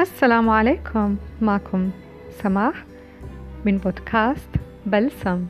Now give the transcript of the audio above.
السلام عليكم. معكم سماح من بودكاست بلسم.